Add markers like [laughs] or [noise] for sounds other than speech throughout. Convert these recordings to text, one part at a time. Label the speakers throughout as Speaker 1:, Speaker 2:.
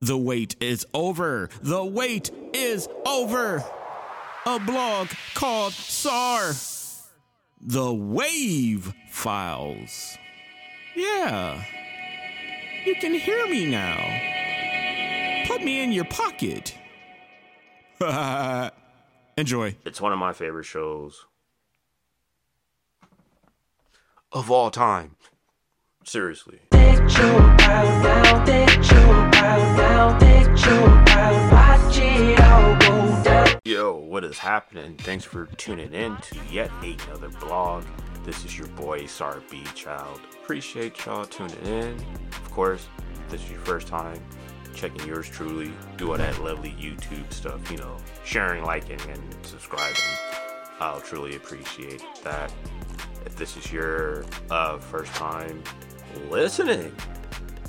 Speaker 1: The wait is over. The wait is over. A blog called SAR. The Wav Files. Yeah. You can hear me now. Put me in your pocket. [laughs] Enjoy.
Speaker 2: It's one of my favorite shows of all time. Seriously. Yo, what is happening? Thanks for tuning in to yet another blog. This is your boy Sar B Child. Appreciate y'all tuning in. Of course, if this is your first time checking yours truly. Do all that lovely YouTube stuff, you know, sharing, liking, and subscribing. I'll truly appreciate that. If this is your uh, first time listening,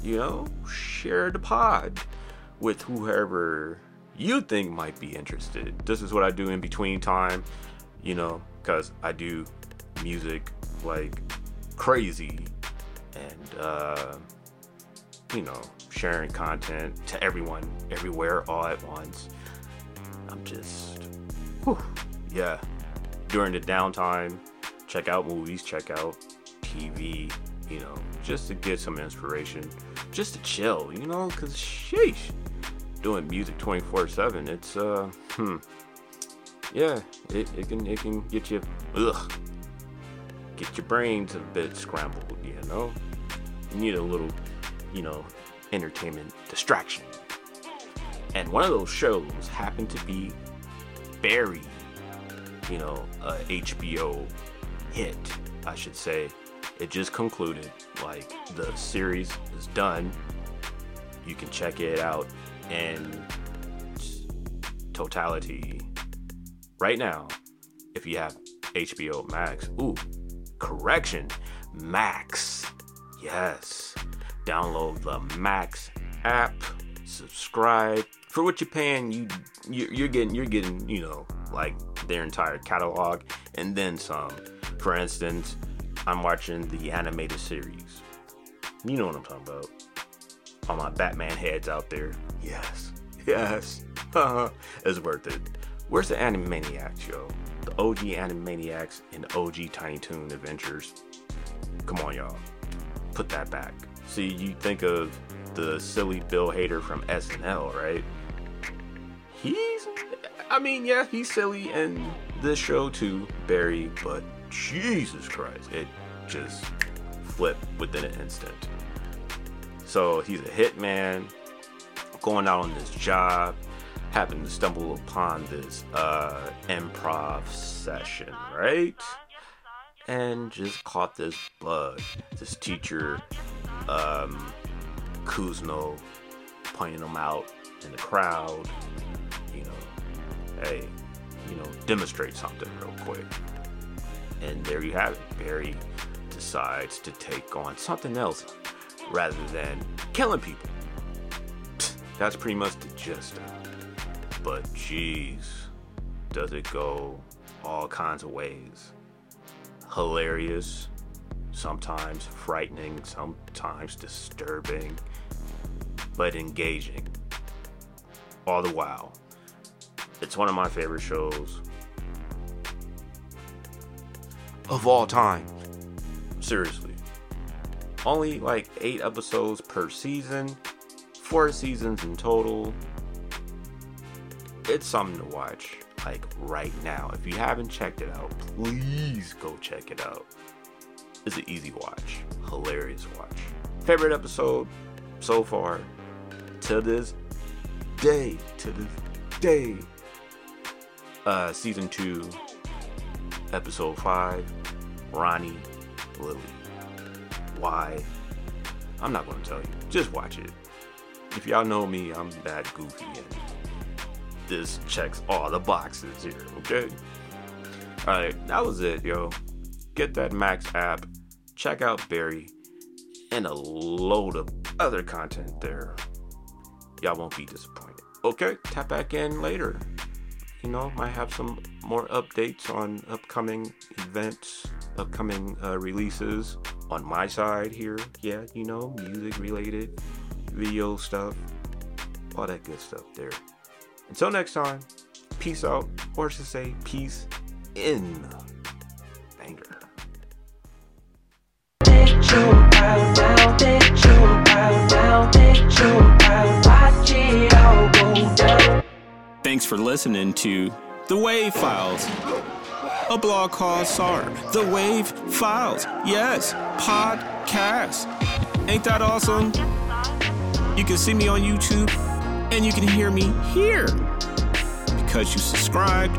Speaker 2: you know, share the pod with whoever you think might be interested. This is what I do in between time, you know, because I do music like crazy and, uh, you know, sharing content to everyone, everywhere, all at once. I'm just, whew, yeah. During the downtime, check out movies, check out TV, you know, just to get some inspiration, just to chill, you know, because sheesh doing music 24/7. It's uh, hmm, yeah, it, it can it can get you ugh, get your brains a bit scrambled. You know, you need a little, you know, entertainment distraction. And one of those shows happened to be Barry, you know, a HBO hit, I should say. It just concluded. Like the series is done. You can check it out in totality right now if you have HBO Max. Ooh, correction, Max. Yes. Download the Max app, subscribe. For what you're paying, you you're getting you're getting, you know, like their entire catalog and then some. For instance, I'm watching the animated series. You know what I'm talking about all my Batman heads out there. Yes, yes, [laughs] it's worth it. Where's the Animaniacs, yo? The OG Animaniacs and OG Tiny Toon Adventures. Come on, y'all. Put that back. See, you think of the silly Bill Hader from SNL, right? He's, I mean, yeah, he's silly in this show too, Barry, but Jesus Christ, it just flipped within an instant. So he's a hitman, going out on this job, happened to stumble upon this uh, improv session, right? And just caught this bug. This teacher, um, Cousineau, pointing him out in the crowd. You know, hey, you know, demonstrate something real quick. And there you have it. Barry decides to take on something else rather than killing people. [sniffs] That's pretty much the gist of it. But jeez, does it go all kinds of ways. Hilarious, sometimes frightening, sometimes disturbing, but engaging. All the while. It's one of my favorite shows of all time. Seriously only like eight episodes per season, four seasons in total. It's something to watch, like right now. If you haven't checked it out, please go check it out. It's an easy watch, hilarious watch. Favorite episode so far to this day, to this day. Uh, season two, episode five, Ronny Lily. Why? I'm not going to tell you. Just watch it. If y'all know me, I'm that goofy and this checks all the boxes here, okay? Alright, that was it, yo. Get that Max app, check out Barry, and a load of other content there. Y'all won't be disappointed. Okay, tap back in later. You know, might have some more updates on upcoming events, upcoming uh, releases on my side here. Yeah, you know, music related, video stuff.
Speaker 3: all that good stuff there. Until next time, peace out, or should say, peace in. Banger.
Speaker 2: For listening to The Wav Files, a blog called SAR. The Wav Files. Yes, podcast. Ain't that awesome? You can see me on YouTube and you can hear me here because you subscribed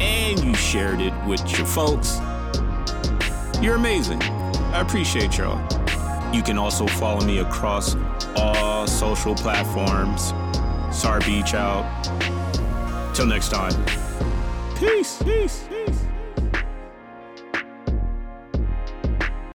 Speaker 2: and you shared it with your folks. You're amazing. I appreciate y'all. You can also follow me across all social platforms. SAR Beach out. Till next time. Peace. Peace. Peace.